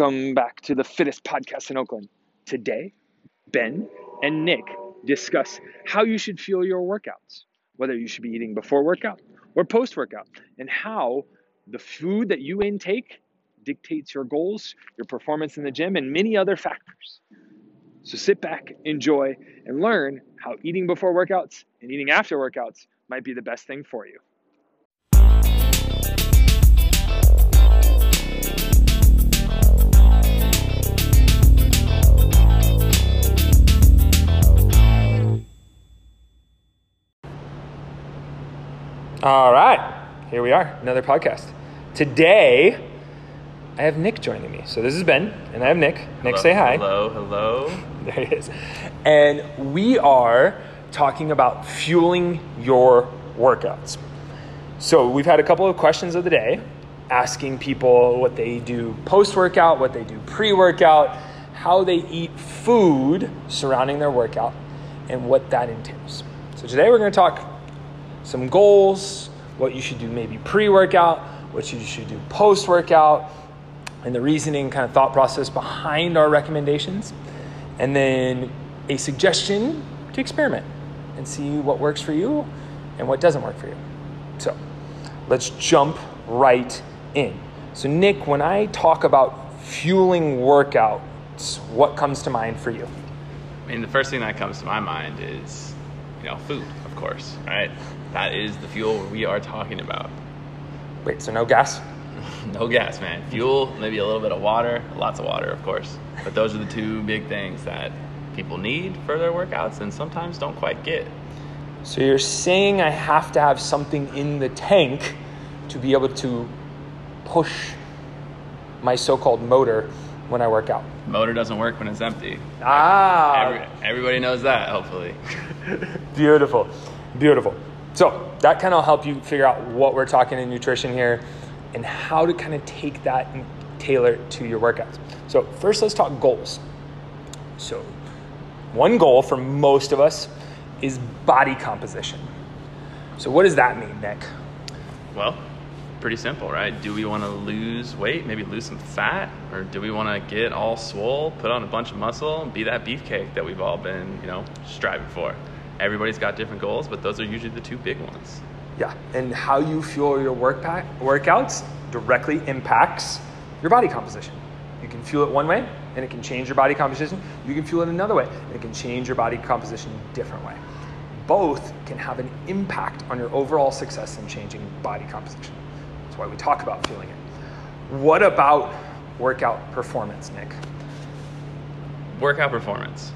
Welcome back to the fittest podcast in Oakland. Today, Ben and Nick discuss how you should fuel your workouts, whether you should be eating before workout or post workout, and how the food that you intake dictates your goals, your performance in the gym, and many other factors. So sit back, enjoy, and learn how eating before workouts and eating after workouts might be the best thing for you. All right, here we are, another podcast. Today, I have Nick joining me. So this is Ben, and I have Nick. Nick, Hello, say hi. Hello, hello. There he is. And we are talking about fueling your workouts. So we've had a couple of questions of the day asking people what they do post workout, what they do pre workout, how they eat food surrounding their workout, and what that entails. So today we're going to talk some goals, what you should do maybe pre workout, what you should do post workout, and the reasoning, kind of thought process behind our recommendations, and then a suggestion to experiment and see what works for you and what doesn't work for you. So let's jump right in. So, Nick, when I talk about fueling workouts, what comes to mind for you? I mean, the first thing that comes to my mind is, you know, food, of course, right? That is the fuel we are talking about. Wait, so no gas? No gas, man. Fuel, maybe a little bit of water, lots of water, of course. But those are the two big things that people need for their workouts and sometimes don't quite get. So you're saying I have to have something in the tank to be able to push my so-called motor when I work out. Motor doesn't work when it's empty. Ah, Every, everybody knows that, hopefully. beautiful, beautiful. So that kind of help you figure out what we're talking in nutrition here and how to kind of take that and tailor it to your workouts. So first, let's talk goals. So one goal for most of us is body composition. So what does that mean, Nick? Well, pretty simple, right? Do we want to lose weight, maybe lose some fat, or do we want to get all swole, put on a bunch of muscle, and be that beefcake that we've all been, you know, striving for? Everybody's got different goals, but those are usually the two big ones. Yeah, and how you fuel your work pack, workouts directly impacts your body composition. You can fuel it one way, and it can change your body composition. You can fuel it another way, and it can change your body composition a different way. Both can have an impact on your overall success in changing body composition. That's why we talk about fueling it. What about workout performance, Nick? Workout performance.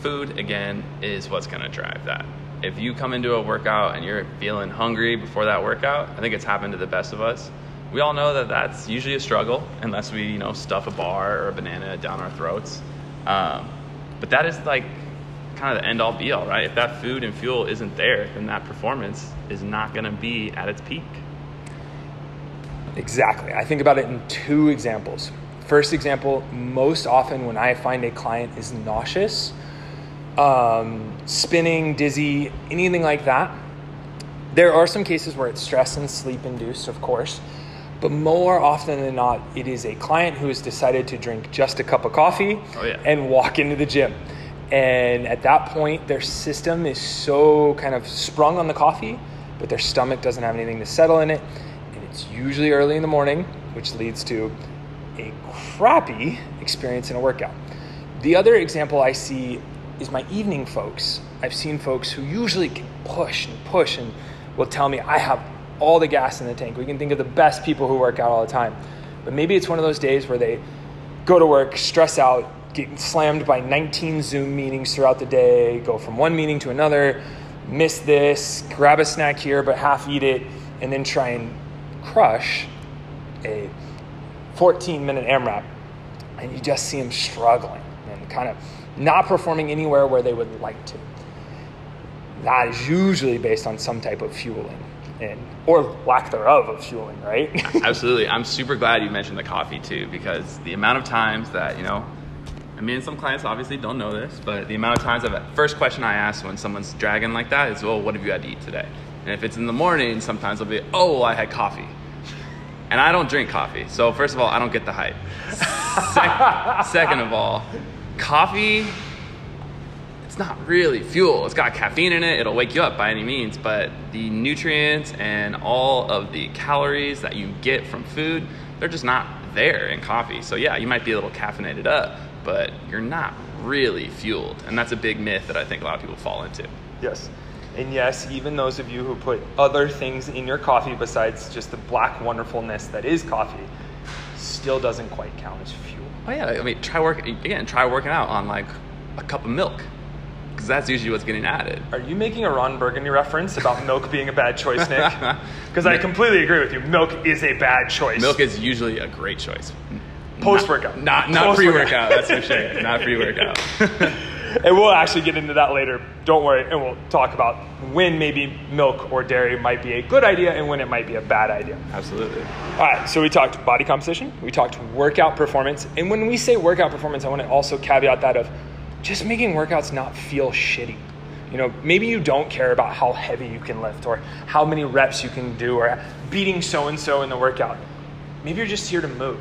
Food, again, is what's going to drive that. If you come into a workout and you're feeling hungry before that workout, I think it's happened to the best of us. We all know that that's usually a struggle unless we, you know, stuff a bar or a banana down our throats. Um, but that is like kind of the end all be all, right? If that food and fuel isn't there, then that performance is not going to be at its peak. Exactly. I think about it in two examples. First example, most often when I find a client is nauseous, um, spinning, dizzy, anything like that, there are some cases where it's stress and sleep induced, of course, but more often than not, it is a client who has decided to drink just a cup of coffee Oh, yeah. and walk into the gym. And at that point, their system is so kind of sprung on the coffee, but their stomach doesn't have anything to settle in it. And it's usually early in the morning, which leads to a crappy experience in a workout. The other example I see is my evening folks. I've seen folks who usually can push and push and will tell me, I have all the gas in the tank. We can think of the best people who work out all the time. But maybe it's one of those days where they go to work, stress out, get slammed by 19 Zoom meetings throughout the day, go from one meeting to another, miss this, grab a snack here, but half eat it, and then try and crush a 14 minute AMRAP. And you just see them struggling and kind of not performing anywhere where they would like to. That is usually based on some type of fueling and or lack thereof of fueling, right? Absolutely. I'm super glad you mentioned the coffee too, because the amount of times that, you know, I mean, some clients obviously don't know this, but the amount of times I've, first question I ask when someone's dragging like that is, well, what have you had to eat today? And if it's in the morning, sometimes I'll be, oh, well, I had coffee. And I don't drink coffee. So, first of all, I don't get the hype. Sec- second of all, coffee, it's not really fuel. It's got caffeine in it. It'll wake you up by any means. But the nutrients and all of the calories that you get from food, they're just not there in coffee. So, yeah, you might be a little caffeinated up, but you're not really fueled. And that's a big myth that I think a lot of people fall into. Yes. And yes, even those of you who put other things in your coffee besides just the black wonderfulness that is coffee still doesn't quite count as fuel. Oh yeah, I mean, try work again. Try working out on like a cup of milk, because that's usually what's getting added. Are you making a Ron Burgundy reference about milk being a bad choice, Nick? Because I completely agree with you. Milk is a bad choice. Milk is usually a great choice. post workout. Not not pre workout. That's for sure. Not pre workout. and we'll actually get into that later. Don't worry, and we'll talk about when maybe milk or dairy might be a good idea and when it might be a bad idea. Absolutely. All right, so we talked body composition, we talked workout performance, and when we say workout performance, I want to also caveat that of just making workouts not feel shitty. You know, maybe you don't care about how heavy you can lift or how many reps you can do or beating so and so in the workout. Maybe you're just here to move.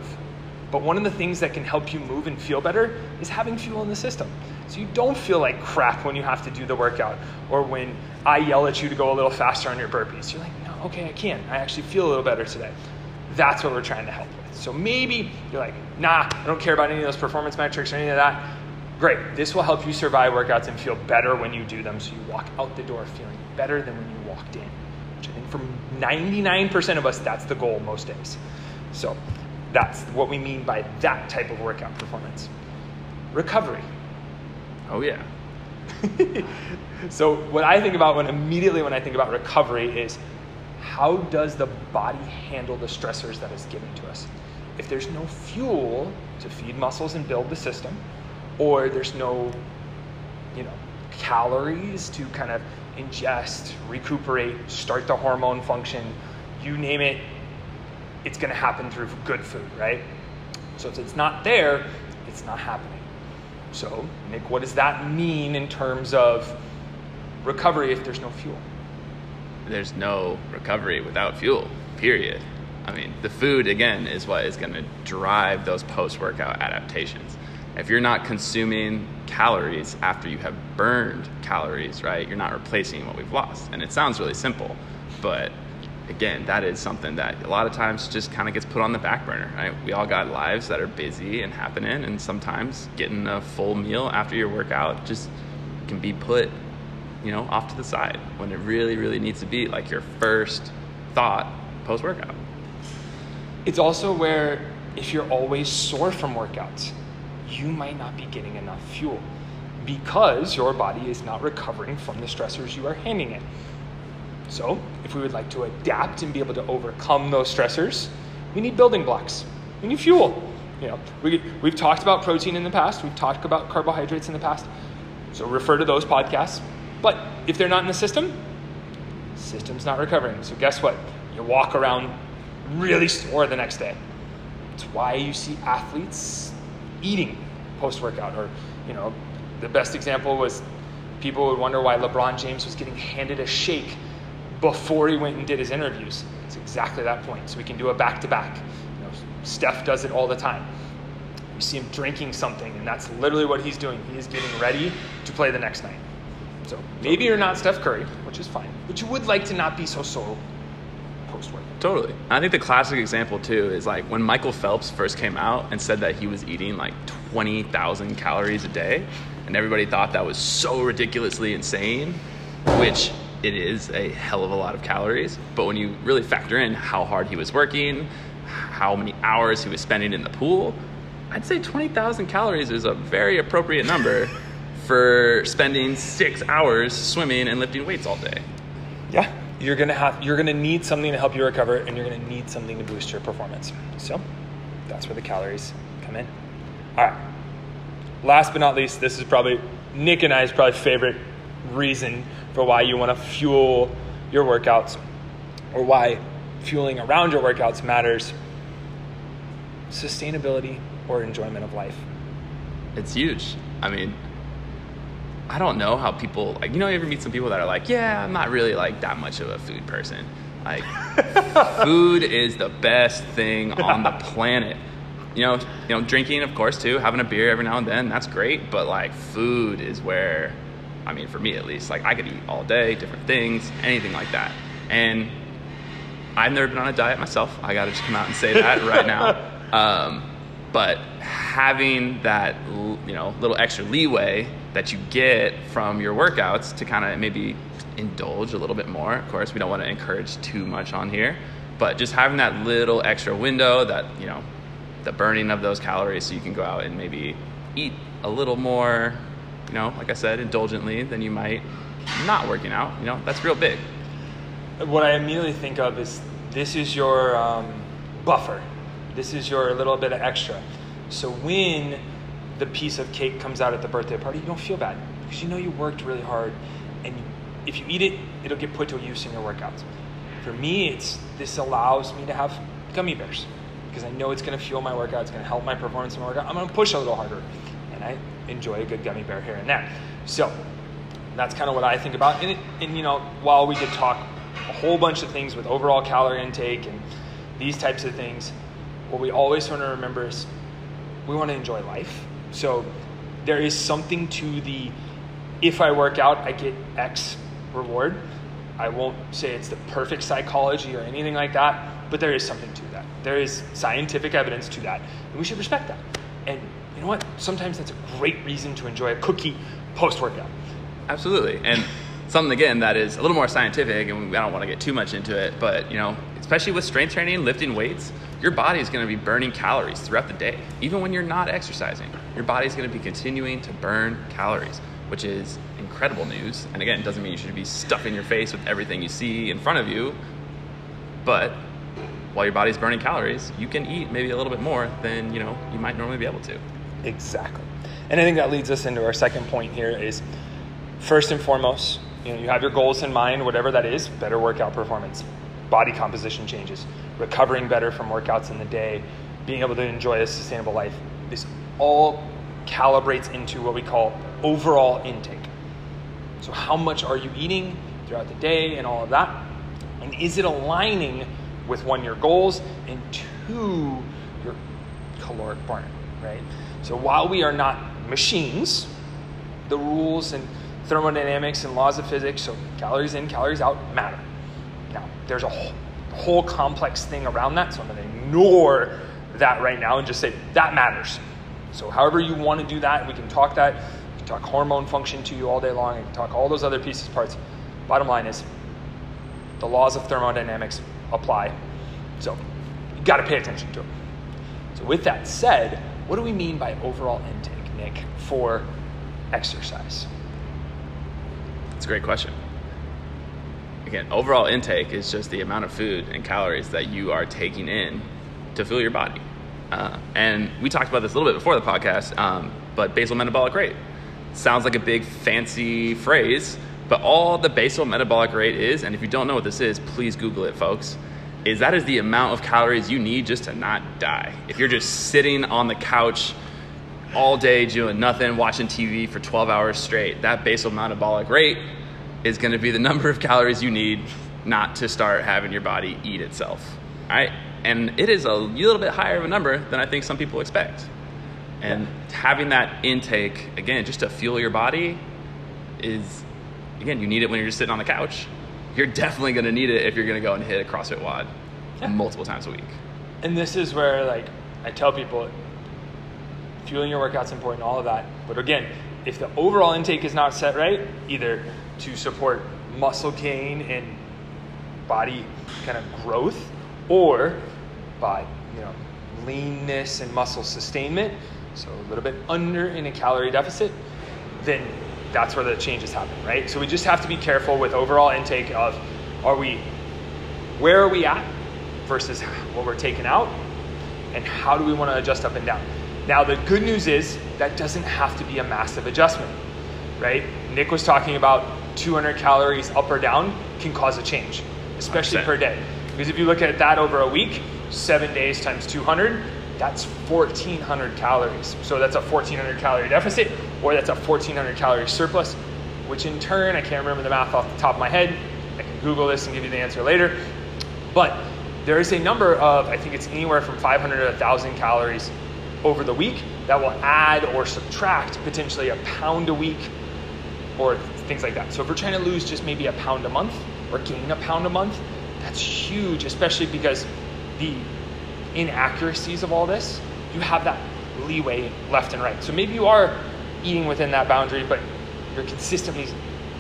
But one of the things that can help you move and feel better is having fuel in the system. So you don't feel like crap when you have to do the workout or when I yell at you to go a little faster on your burpees. You're like, no, okay, I can. I actually feel a little better today. That's what we're trying to help with. So maybe you're like, nah, I don't care about any of those performance metrics or any of that. Great. This will help you survive workouts and feel better when you do them so you walk out the door feeling better than when you walked in. Which I think for 99% of us, that's the goal most days. So that's what we mean by that type of workout performance. Recovery. Oh yeah. so what I think about when immediately when I think about recovery is how does the body handle the stressors that is given to us? If there's no fuel to feed muscles and build the system, or there's no, you know, calories to kind of ingest, recuperate, start the hormone function, you name it, it's going to happen through good food, right? So if it's not there, it's not happening. So, Nick, what does that mean in terms of recovery if there's no fuel? There's no recovery without fuel, period. I mean, the food, again, is what is going to drive those post workout adaptations. If you're not consuming calories after you have burned calories, right, you're not replacing what we've lost. And it sounds really simple, but again, that is something that a lot of times just kind of gets put on the back burner, right? We all got lives that are busy and happening, and sometimes getting a full meal after your workout just can be put, you know, off to the side when it really, really needs to be like your first thought post workout. It's also where if you're always sore from workouts, you might not be getting enough fuel because your body is not recovering from the stressors you are handing it. So, if we would like to adapt and be able to overcome those stressors, we need building blocks. We need fuel. You know, we, we've talked about protein in the past. We've talked about carbohydrates in the past. So refer to those podcasts. But if they're not in the system, system's not recovering. So guess what? You walk around really sore the next day. It's why you see athletes eating post workout. Or, you know, the best example was people would wonder why LeBron James was getting handed a shake before he went and did his interviews. It's exactly that point. So we can do a back to back. Steph does it all the time. You see him drinking something, and that's literally what he's doing. He is getting ready to play the next night. So maybe you're not Steph Curry, which is fine, but you would like to not be so sore post work. Totally. I think the classic example too is like when Michael Phelps first came out and said that he was eating like 20,000 calories a day, and everybody thought that was so ridiculously insane, which it is a hell of a lot of calories. But when you really factor in how hard he was working, how many hours he was spending in the pool, I'd say 20,000 calories is a very appropriate number for spending six hours swimming and lifting weights all day. Yeah, you're gonna have you're gonna need something to help you recover, and you're gonna need something to boost your performance. So that's where the calories come in. All right. Last but not least, this is probably Nick and I's probably favorite reason for why you want to fuel your workouts or why fueling around your workouts matters sustainability or enjoyment of life. It's huge. I mean, I don't know how people like you know you ever meet some people that are like, yeah, I'm not really like that much of a food person. Like, food is the best thing on the planet. You know, you know, drinking, of course, too. Having a beer every now and then, that's great. But like, food is where, I mean, for me at least, like I could eat all day, different things, anything like that. And I've never been on a diet myself. I got to just come out and say that right now. Um, but having that, you know, little extra leeway that you get from your workouts to kind of maybe indulge a little bit more. Of course, we don't want to encourage too much on here, but just having that little extra window that, you know, the burning of those calories so you can go out and maybe eat a little more, you know, like I said, indulgently than you might not working out. You know, that's real big. What I immediately think of is this is your um, buffer. This is your little bit of extra. So when the piece of cake comes out at the birthday party, you don't feel bad because you know you worked really hard and if you eat it, it'll get put to use in your workouts. For me, it's this allows me to have gummy bears because I know it's going to fuel my workout. It's going to help my performance in my workout. I'm going to push a little harder, and I enjoy a good gummy bear here and there. So that's kind of what I think about. And, it, and you know, while we could talk a whole bunch of things with overall calorie intake and these types of things, what we always want to remember is we want to enjoy life. So there is something to the if I work out, I get X reward. I won't say it's the perfect psychology or anything like that, but there is something to that. There is scientific evidence to that, and we should respect that. And know what? Sometimes that's a great reason to enjoy a cookie post workout. Absolutely. And something again that is a little more scientific, and I don't want to get too much into it, but you know, especially with strength training, lifting weights, your body is going to be burning calories throughout the day, even when you're not exercising. Your body is going to be continuing to burn calories, which is incredible news. And again, it doesn't mean you should be stuffing your face with everything you see in front of you, but while your body's burning calories, you can eat maybe a little bit more than you know you might normally be able to. Exactly. And I think that leads us into our second point here is first and foremost, you know, you have your goals in mind, whatever that is, better workout performance, body composition changes, recovering better from workouts in the day, being able to enjoy a sustainable life. This all calibrates into what we call overall intake. So, how much are you eating throughout the day and all of that? And is it aligning with one, your goals, and two, your caloric burn, right? So, while we are not machines, the rules and thermodynamics and laws of physics, so calories in, calories out, matter. Now, there's a whole, whole complex thing around that, so I'm going to ignore that right now and just say that matters. So, however you want to do that, we can talk that We can talk hormone function to you all day long. I can talk all those other pieces, parts. Bottom line is the laws of thermodynamics apply. So you got to pay attention to them. So with that said, what do we mean by overall intake, Nick, for exercise? That's a great question. Again, overall intake is just the amount of food and calories that you are taking in to fuel your body. Uh, and we talked about this a little bit before the podcast, um, but basal metabolic rate sounds like a big fancy phrase, but all the basal metabolic rate is, and if you don't know what this is, please Google it, folks, is that is the amount of calories you need just to not die. If you're just sitting on the couch all day doing nothing, watching TV for 12 hours straight, that basal metabolic rate is to be the number of calories you need not to start having your body eat itself. All right? And it is a little bit higher of a number than I think some people expect. And having that intake, again, just to fuel your body is, again, you need it when you're just sitting on the couch. You're definitely going to need it if you're going to go and hit a CrossFit WOD yeah. multiple times a week. And this is where, like, I tell people, fueling your workout's important, all of that. But again, if the overall intake is not set right, either to support muscle gain and body kind of growth, or by you know leanness and muscle sustainment, so a little bit under in a calorie deficit, then that's where the changes happen, right? So we just have to be careful with overall intake of are we where are we at versus what we're taking out and how do we want to adjust up and down. Now the good news is that doesn't have to be a massive adjustment, right? Nick was talking about 200 calories up or down can cause a change, especially 100%. per day. Because if you look at that over a week, seven days times 200, that's 1400 calories. So that's a 1400 calorie deficit, or that's a 1400 calorie surplus, which in turn, I can't remember the math off the top of my head. I can Google this and give you the answer later. But there is a number of, I think it's anywhere from 500 to 1,000 calories over the week that will add or subtract potentially a pound a week or things like that. So if we're trying to lose just maybe a pound a month or gain a pound a month, that's huge, especially because the inaccuracies of all this, you have that leeway left and right. So maybe you are eating within that boundary, but you're consistently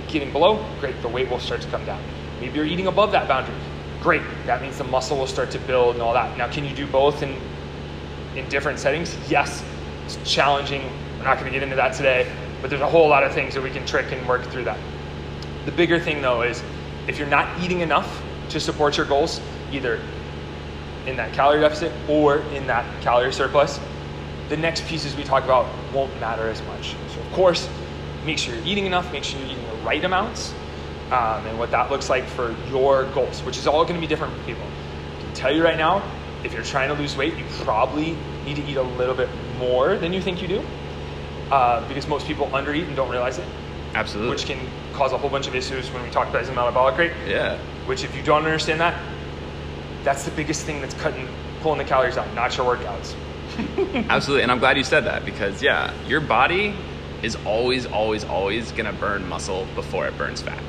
getting below, great, the weight will start to come down. Maybe you're eating above that boundary, great, that means the muscle will start to build and all that. Now, can you do both in, in different settings? Yes, it's challenging. We're not going to get into that today, but there's a whole lot of things that we can trick and work through that. The bigger thing though is if you're not eating enough to support your goals, either in that calorie deficit or in that calorie surplus, the next pieces we talk about won't matter as much. So, of course, make sure you're eating enough, make sure you're eating the right amounts, um, and what that looks like for your goals, which is all going to be different for people. I can tell you right now, if you're trying to lose weight, you probably need to eat a little bit more than you think you do, uh, because most people undereat and don't realize it. Absolutely. Which can cause a whole bunch of issues when we talk about the metabolic rate. Yeah. Which, if you don't understand that, that's the biggest thing that's cutting, pulling the calories out, not your workouts. Absolutely. And I'm glad you said that because, yeah, your body is always, always, always going to burn muscle before it burns fat.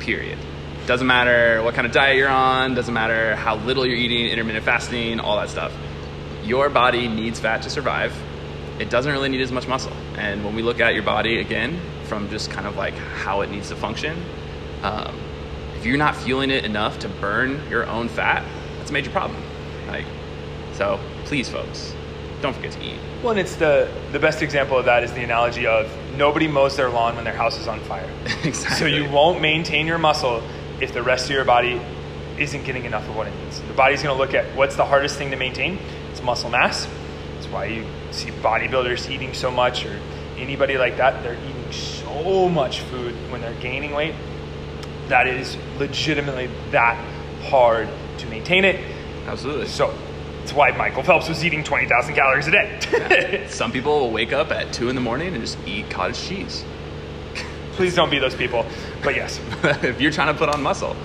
Period. Doesn't matter what kind of diet you're on, doesn't matter how little you're eating, intermittent fasting, all that stuff. Your body needs fat to survive. It doesn't really need as much muscle. And when we look at your body again, from just kind of like how it needs to function, um, if you're not fueling it enough to burn your own fat, that's a major problem. Like, so please, folks, don't forget to eat. Well, and it's the the best example of that is the analogy of nobody mows their lawn when their house is on fire. exactly. So you won't maintain your muscle if the rest of your body isn't getting enough of what it needs. The body's going to look at what's the hardest thing to maintain. It's muscle mass. That's why you see bodybuilders eating so much, or anybody like that. They're eating so much food when they're gaining weight. That is legitimately that hard to maintain it. Absolutely. So that's why Michael Phelps was eating 20,000 calories a day. Yeah. Some people will wake up at 2 in the morning and just eat cottage cheese. Please don't be those people. But yes. if you're trying to put on muscle,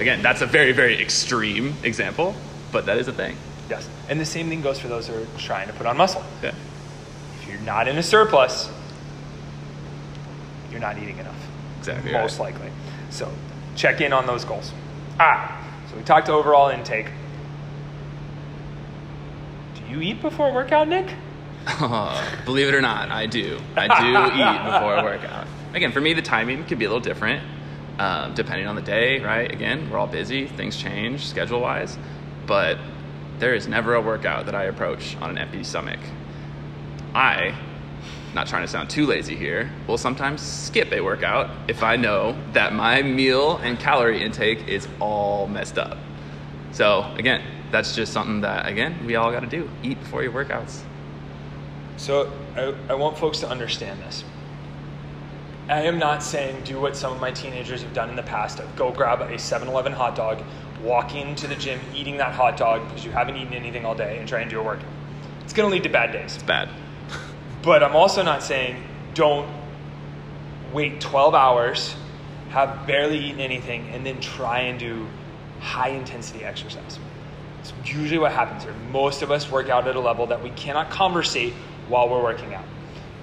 again, that's a very, very extreme example, but that is a thing. Yes. And the same thing goes for those who are trying to put on muscle. Yeah. If you're not in a surplus, you're not eating enough. Exactly. Most right. likely. So check in on those goals. Ah, so we talked overall intake. You eat before a workout, Nick? Believe it or not, I do. I do eat before a workout. Again, for me, the timing can be a little different um, depending on the day, right? Again, we're all busy, things change schedule wise, but there is never a workout that I approach on an empty stomach. I, not trying to sound too lazy here, will sometimes skip a workout if I know that my meal and calorie intake is all messed up. So, again, that's just something that, again, we all got to do eat before your workouts. So I, I want folks to understand this. I am not saying do what some of my teenagers have done in the past of go grab a 7 Eleven hot dog, walk into the gym eating that hot dog because you haven't eaten anything all day and try and do a workout. It's going to lead to bad days. It's bad. But I'm also not saying don't wait 12 hours, have barely eaten anything, and then try and do high intensity exercise. It's usually what happens here. Most of us work out at a level that we cannot conversate while we're working out.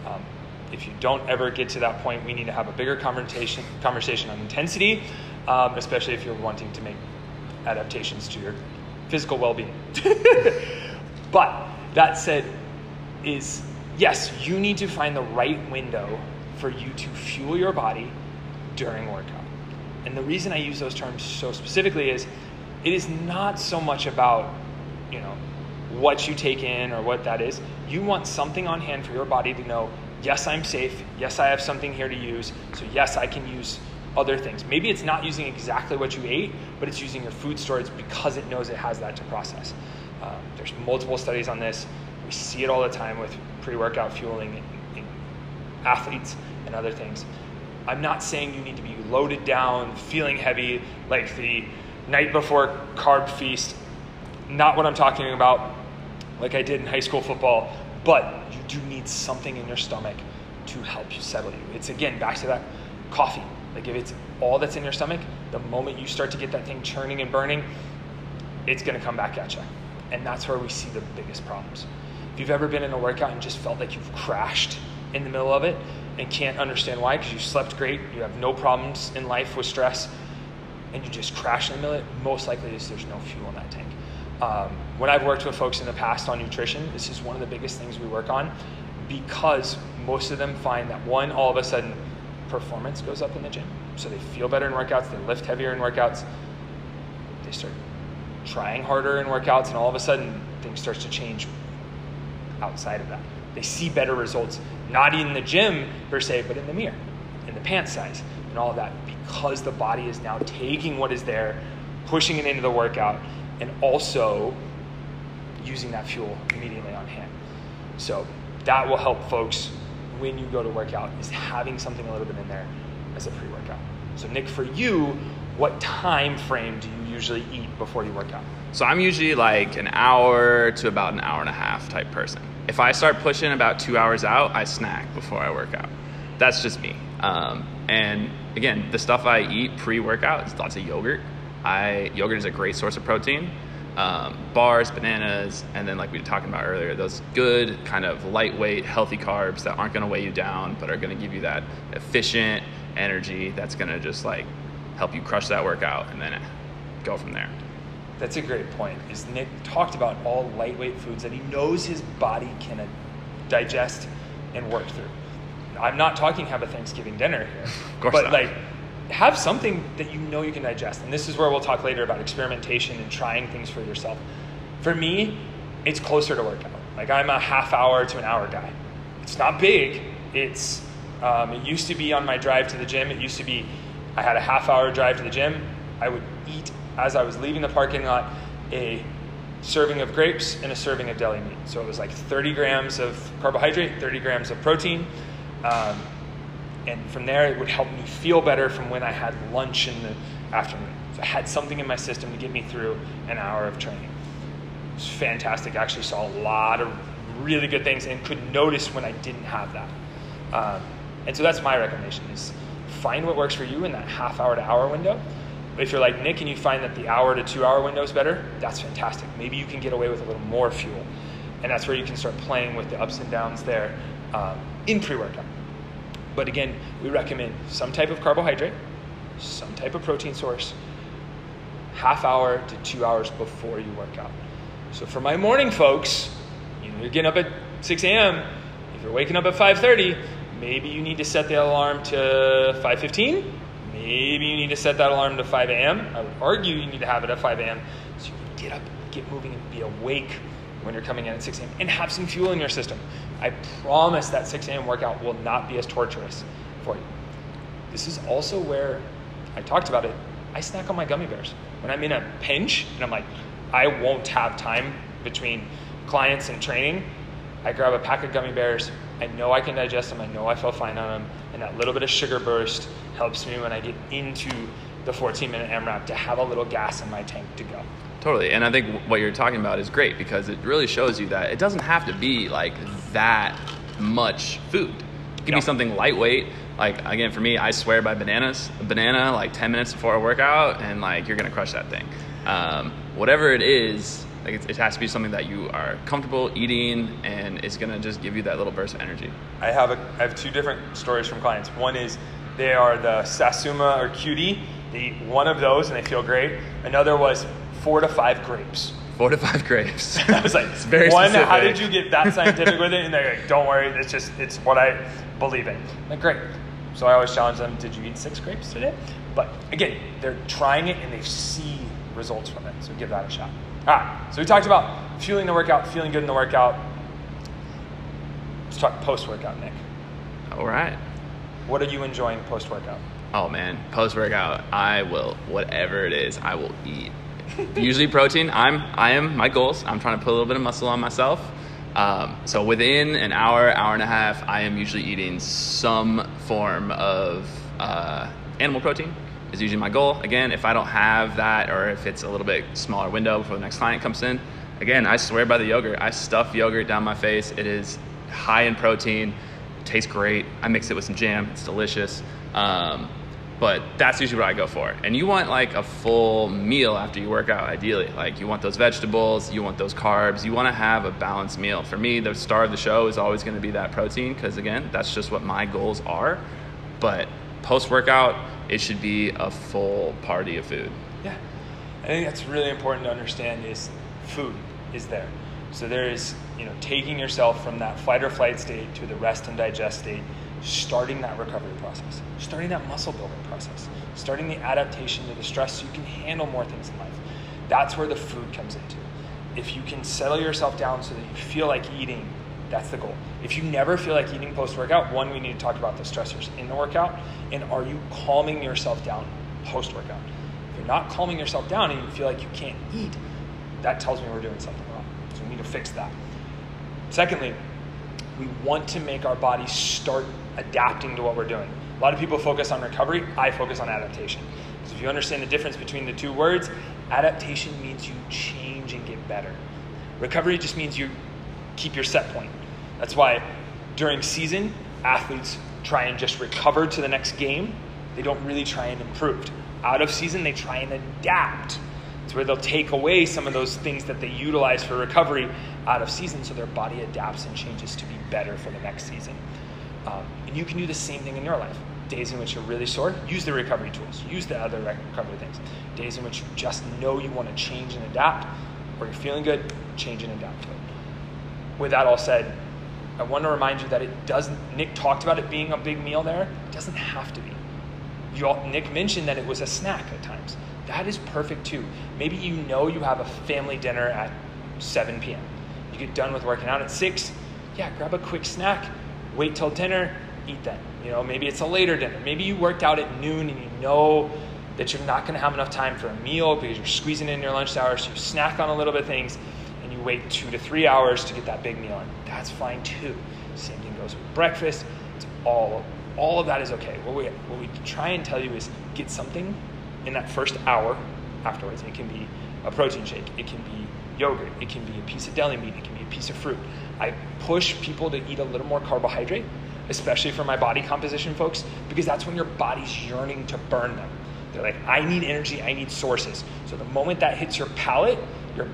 Um, if you don't ever get to that point, we need to have a bigger conversation conversation on intensity, um, especially if you're wanting to make adaptations to your physical well-being. but that said, is yes, you need to find the right window for you to fuel your body during workout. And the reason I use those terms so specifically is it is not so much about, you know, what you take in or what that is. You want something on hand for your body to know, yes, I'm safe. Yes, I have something here to use. So, yes, I can use other things. Maybe it's not using exactly what you ate, but it's using your food storage because it knows it has that to process. Um, there's multiple studies on this. We see it all the time with pre workout fueling in, in athletes and other things. I'm not saying you need to be loaded down, feeling heavy, like the night before carb feast. Not what I'm talking about, like I did in high school football, but you do need something in your stomach to help you settle you. It's again back to that coffee. Like if it's all that's in your stomach, the moment you start to get that thing churning and burning, it's to come back at you. And that's where we see the biggest problems. If you've ever been in a workout and just felt like you've crashed in the middle of it and can't understand why, because you slept great, you have no problems in life with stress, and you just crash in the middle most likely is there's no fuel in that tank. Um, when I've worked with folks in the past on nutrition, this is one of the biggest things we work on because most of them find that one, all of a sudden, performance goes up in the gym. So they feel better in workouts, they lift heavier in workouts, they start trying harder in workouts, and all of a sudden, things starts to change outside of that. They see better results, not in the gym per se, but in the mirror, in the pant size, and all of that, because the body is now taking what is there, pushing it into the workout, and also using that fuel immediately on hand. So that will help folks when you go to workout is having something a little bit in there as a pre-workout. So Nick, for you, what time frame do you usually eat before you work out? So I'm usually like an hour to about an hour and a half type person. If I start pushing about two hours out, I snack before I work out. That's just me. Um, and again, the stuff I eat pre-workout is lots of yogurt. I yogurt is a great source of protein. Um, bars, bananas, and then like we were talking about earlier, those good kind of lightweight, healthy carbs that aren't going to weigh you down, but are going to give you that efficient energy that's going to just like help you crush that workout and then go from there. That's a great point. Is Nick talked about all lightweight foods that he knows his body can uh, digest and work through. I'm not talking have a Thanksgiving dinner here, of course but not. like have something that you know you can digest. And this is where we'll talk later about experimentation and trying things for yourself. For me, it's closer to workout. Like I'm a half hour to an hour guy. It's not big. It's um, it used to be on my drive to the gym. It used to be I had a half hour drive to the gym. I would eat as I was leaving the parking lot a serving of grapes and a serving of deli meat. So it was like 30 grams of carbohydrate, 30 grams of protein. Um, and from there, it would help me feel better from when I had lunch in the afternoon. So I had something in my system to get me through an hour of training. It was fantastic. I actually saw a lot of really good things and could notice when I didn't have that. Um, and so that's my recommendation is find what works for you in that half hour to hour window. If you're like Nick and you find that the hour to two hour window is better, that's fantastic. Maybe you can get away with a little more fuel. And that's where you can start playing with the ups and downs there um, in pre workout. But again, we recommend some type of carbohydrate, some type of protein source, half hour to two hours before you work out. So for my morning folks, you know, you're getting up at 6 a.m. If you're waking up at 5:30, maybe you need to set the alarm to 5:15. Maybe you need to set that alarm to 5 a.m. I would argue you need to have it at 5 a.m. so you can get up, get moving, and be awake when you're coming in at 6 a.m. and have some fuel in your system. I promise that 6 a.m. workout will not be as torturous for you. This is also where I talked about it. I snack on my gummy bears. When I'm in a pinch and I'm like, I won't have time between clients and training, I grab a pack of gummy bears. I know I can digest them. I know I feel fine on them. And that little bit of sugar burst helps me when I get into the 14 minute AMRAP to have a little gas in my tank to go. Totally. And I think what you're talking about is great because it really shows you that it doesn't have to be like that much food. It can No. be something lightweight. Like again, for me, I swear by bananas. A banana like 10 minutes before a workout, and like you're gonna crush that thing. Um, whatever it is, like it, it has to be something that you are comfortable eating, and it's gonna just give you that little burst of energy. I have a I have two different stories from clients. One is they are the Satsuma or cutie. They eat one of those and they feel great. Another was four to five grapes. Four to five grapes. I was like, It's very one, how did you get that scientific with it? And they're like, don't worry, it's just it's what I believe in. I'm like, great. So I always challenge them, did you eat six grapes today? But again, they're trying it and they see results from it. So give that a shot. All right. So we talked about fueling the workout, feeling good in the workout. Let's talk post workout, Nick. All right. What are you enjoying post workout? Oh man, post workout, I will whatever it is, I will eat. Usually protein. I'm I am my goals. I'm trying to put a little bit of muscle on myself. Um, so within an hour, hour and a half, I am usually eating some form of uh, animal protein. Is usually my goal. Again, if I don't have that, or if it's a little bit smaller window before the next client comes in, again, I swear by the yogurt. I stuff yogurt down my face. It is high in protein tastes great. I mix it with some jam. It's delicious. Um, But that's usually what I go for. And you want like a full meal after you work out, ideally. Like you want those vegetables, you want those carbs, you want to have a balanced meal. For me, the star of the show is always going to be that protein because, again, that's just what my goals are. But post workout, it should be a full party of food. Yeah. I think that's really important to understand is food is there. So there is, you know, taking yourself from that fight or flight state to the rest and digest state, starting that recovery process, starting that muscle building process, starting the adaptation to the stress so you can handle more things in life. That's where the food comes into. If you can settle yourself down so that you feel like eating, that's the goal. If you never feel like eating post workout, one, we need to talk about the stressors in the workout, and are you calming yourself down post workout? If you're not calming yourself down and you feel like you can't eat, that tells me we're doing something wrong. So we need to fix that. Secondly, we want to make our bodies start adapting to what we're doing. A lot of people focus on recovery, I focus on adaptation. Because if you understand the difference between the two words, adaptation means you change and get better. Recovery just means you keep your set point. That's why during season, athletes try and just recover to the next game. They don't really try and improve. Out of season, they try and adapt. It's where they'll take away some of those things that they utilize for recovery out of season so their body adapts and changes to be better for the next season. Um, and you can do the same thing in your life. Days in which you're really sore, use the recovery tools, use the other recovery things. Days in which you just know you want to change and adapt, or you're feeling good, change and adapt. With that all said, I want to remind you that it doesn't, Nick talked about it being a big meal there. It doesn't have to be. All, Nick mentioned that it was a snack at times. That is perfect too. Maybe you know you have a family dinner at 7 p.m. You get done with working out at 6. Yeah, grab a quick snack, wait till dinner, eat that. You know, maybe it's a later dinner. Maybe you worked out at noon and you know that you're not going to have enough time for a meal because you're squeezing in your lunch hour, so you snack on a little bit of things and you wait two to three hours to get that big meal in. That's fine too. Same thing goes with breakfast. It's all all of that is okay. What we what we try and tell you is get something in that first hour afterwards. It can be a protein shake, it can be yogurt, it can be a piece of deli meat, it can be a piece of fruit. I push people to eat a little more carbohydrate, especially for my body composition folks, because that's when your body's yearning to burn them. They're like, I need energy, I need sources. So the moment that hits your palate, your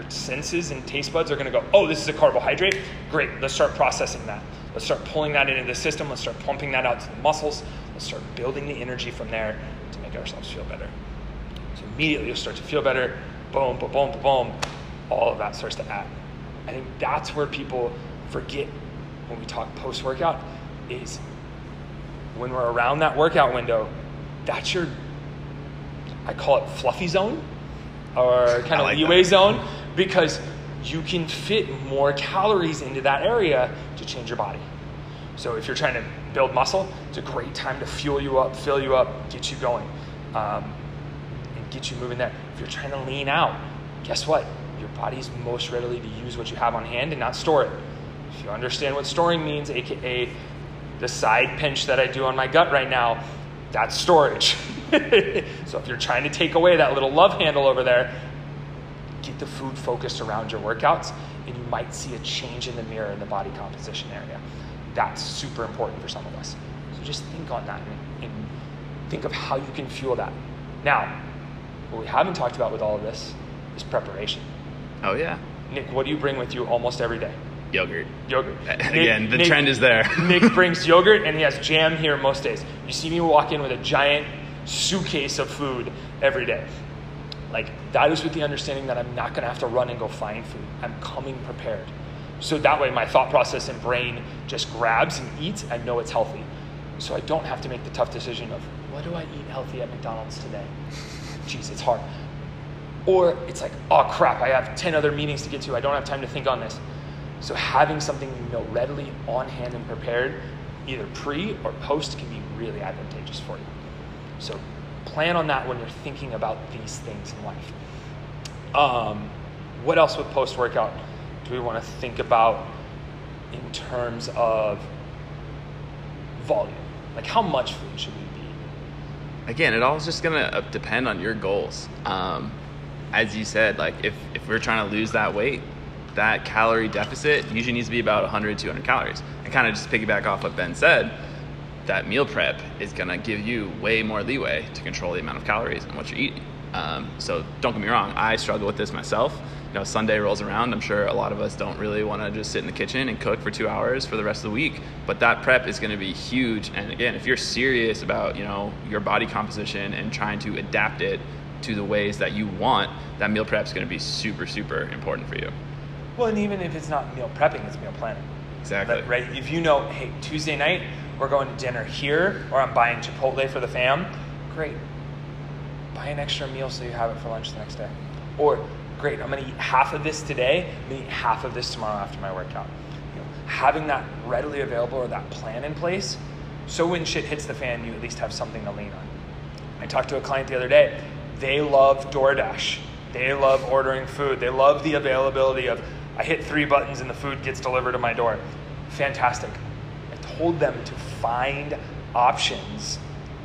your senses and taste buds are going to go, oh, this is a carbohydrate. Great, let's start processing that. Let's start pulling that into the system. Let's start pumping that out to the muscles. Let's start building the energy from there to make ourselves feel better. So immediately you'll start to feel better. Boom, boom, boom, boom. All of that starts to add. I think that's where people forget when we talk post workout is when we're around that workout window, that's your, I call it fluffy zone or kind of like leeway that. zone because you can fit more calories into that area to change your body. So if you're trying to build muscle, it's a great time to fuel you up, fill you up, get you going, um, and get you moving there. If you're trying to lean out, guess what? Your body's most readily to use what you have on hand and not store it. If you understand what storing means, aka the side pinch that I do on my gut right now, that's storage. so if you're trying to take away that little love handle over there, get the food focused around your workouts, and you might see a change in the mirror in the body composition area. That's super important for some of us. So just think on that and, and think of how you can fuel that. Now, what we haven't talked about with all of this is preparation. Oh, yeah. Nick, what do you bring with you almost every day? Yogurt. Yogurt. Again, Nick, the Nick, trend is there. Nick brings yogurt and he has jam here most days. You see me walk in with a giant suitcase of food every day. Like that is with the understanding that I'm not to have to run and go find food. I'm coming prepared. So that way my thought process and brain just grabs and eats. I know it's healthy. So I don't have to make the tough decision of what do I eat healthy at McDonald's today? Jeez, it's hard. Or it's like, oh crap, I have 10 other meetings to get to. I don't have time to think on this. So having something you know readily on hand and prepared, either pre or post, can be really advantageous for you. So plan on that when you're thinking about these things in life. Um, what else with post workout do we want to think about in terms of volume? Like, how much food should we be? Again, it all is just going to uh, depend on your goals. Um, as you said, like if, if we're trying to lose that weight, that calorie deficit usually needs to be about 100, 200 calories. And kind of just piggyback off what Ben said, that meal prep is gonna give you way more leeway to control the amount of calories and what you're eating. Um, so don't get me wrong, I struggle with this myself. You know, Sunday rolls around. I'm sure a lot of us don't really want to just sit in the kitchen and cook for two hours for the rest of the week. But that prep is going to be huge. And again, if you're serious about you know your body composition and trying to adapt it to the ways that you want, that meal prep is going to be super super important for you. Well, and even if it's not meal prepping, it's meal planning. Exactly. Right? If you know, hey, Tuesday night we're going to dinner here, or I'm buying Chipotle for the fam, great. Buy an extra meal so you have it for lunch the next day. Or great, I'm gonna eat half of this today, I'm gonna eat half of this tomorrow after my workout. You know, having that readily available or that plan in place, so when shit hits the fan, you at least have something to lean on. I talked to a client the other day. They love DoorDash. They love ordering food. They love the availability of I hit three buttons and the food gets delivered to my door. Fantastic. I told them to find options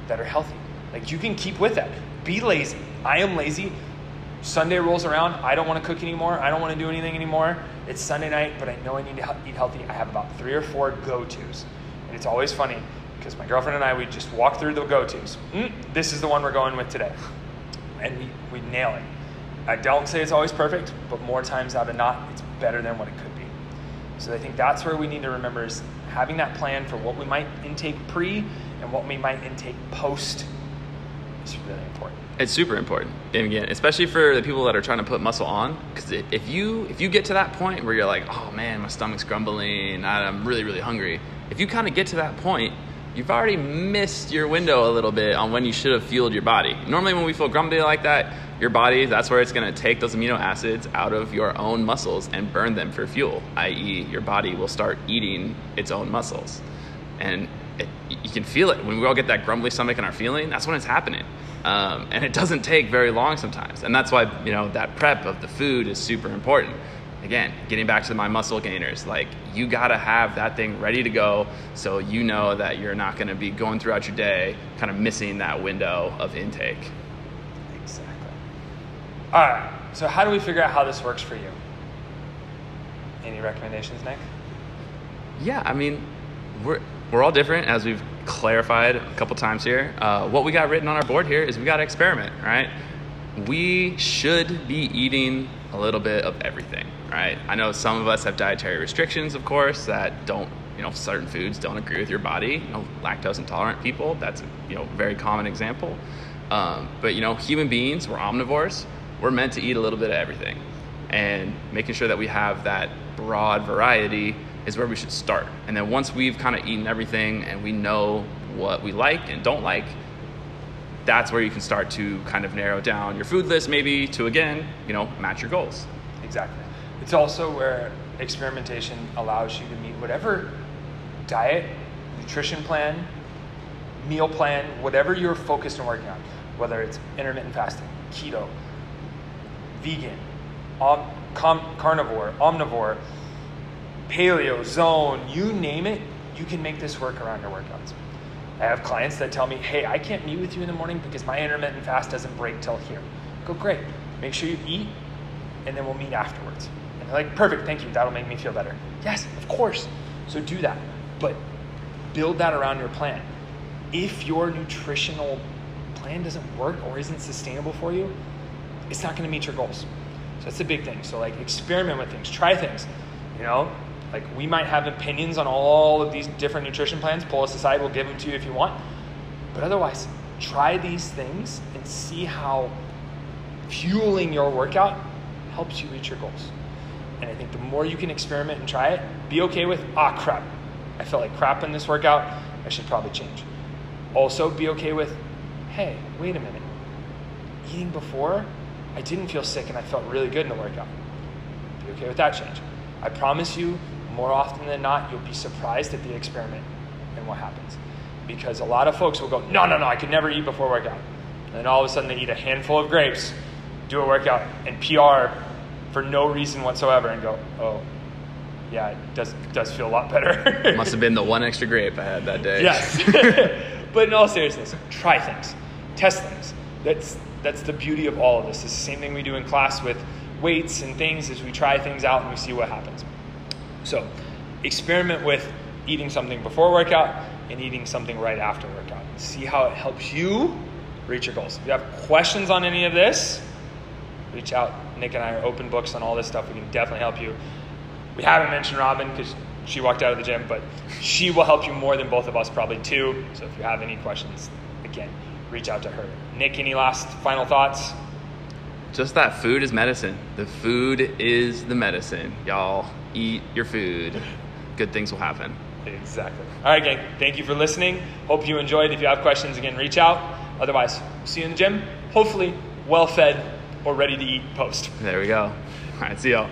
that are healthy. Like you can keep with that. Be lazy. I am lazy. Sunday rolls around. I don't want to cook anymore. I don't want to do anything anymore. It's Sunday night, but I know I need to eat healthy. I have about three or four go tos. And it's always funny because my girlfriend and I, we just walk through the go tos. Mm, this is the one we're going with today. And we, we nail it. I don't say it's always perfect, but more times out of not, it's better than what it could be. So I think that's where we need to remember is having that plan for what we might intake pre and what we might intake post is really important. It's super important, and again, especially for the people that are trying to put muscle on. Because if you if you get to that point where you're like, oh man, my stomach's grumbling, I'm really really hungry. If you kind of get to that point, you've already missed your window a little bit on when you should have fueled your body. Normally, when we feel grumbly like that, your body that's where it's to take those amino acids out of your own muscles and burn them for fuel. I.e., your body will start eating its own muscles, and it, you can feel it when we all get that grumbly stomach and our feeling. That's when it's happening. Um, and it doesn't take very long sometimes. And that's why, you know, that prep of the food is super important. Again, getting back to my muscle gainers, like you gotta have that thing ready to go so you know that you're not gonna be going throughout your day kind of missing that window of intake. Exactly. All right, so how do we figure out how this works for you? Any recommendations, Nick? Yeah, I mean, we're, we're all different as we've clarified a couple times here. Uh, what we got written on our board here is we got to experiment, right? We should be eating a little bit of everything, right? I know some of us have dietary restrictions, of course, that don't, you know, certain foods don't agree with your body. You know, lactose intolerant people, that's a you know very common example. Um, but you know, human beings, we're omnivores. We're meant to eat a little bit of everything, and making sure that we have that broad variety is where we should start. And then once we've kind of eaten everything and we know what we like and don't like, that's where you can start to kind of narrow down your food list maybe to again, you know, match your goals. Exactly. It's also where experimentation allows you to meet whatever diet, nutrition plan, meal plan, whatever you're focused on working on, whether it's intermittent fasting, keto, vegan, om- com- carnivore, omnivore, paleo, zone, you name it, you can make this work around your workouts. I have clients that tell me, hey, I can't meet with you in the morning because my intermittent fast doesn't break till here. I go, great. Make sure you eat, and then we'll meet afterwards. And they're like, perfect, thank you. That'll make me feel better. Yes, of course. So do that. But build that around your plan. If your nutritional plan doesn't work or isn't sustainable for you, it's not going to meet your goals. So that's the big thing. So like experiment with things, try things. You know, like we might have opinions on all of these different nutrition plans. Pull us aside, we'll give them to you if you want. But otherwise, try these things and see how fueling your workout helps you reach your goals. And I think the more you can experiment and try it, be okay with, ah, crap. I felt like crap in this workout. I should probably change. Also, be okay with, hey, wait a minute. Eating before, I didn't feel sick and I felt really good in the workout. Be okay with that change. I promise you, more often than not, you'll be surprised at the experiment and what happens. Because a lot of folks will go, no, no, no, I could never eat before workout. And then all of a sudden they eat a handful of grapes, do a workout, and PR for no reason whatsoever and go, oh, yeah, it does, does feel a lot better. Must have been the one extra grape I had that day. Yes. but in all seriousness, try things, test things. That's, that's the beauty of all of this. It's the same thing we do in class with weights and things is we try things out and we see what happens. So, experiment with eating something before workout, and eating something right after workout. See how it helps you reach your goals. If you have questions on any of this, reach out. Nick and I are open books on all this stuff. We can definitely help you. We haven't mentioned Robin because she walked out of the gym, but she will help you more than both of us probably too. So if you have any questions, again, reach out to her. Nick, any last final thoughts? Just that food is medicine. The food is the medicine. Y'all eat your food. Good things will happen. Exactly. All right, gang. Thank you for listening. Hope you enjoyed. If you have questions, again, reach out. Otherwise, see you in the gym. Hopefully, well fed or ready to eat post. There we go. All right, see y'all.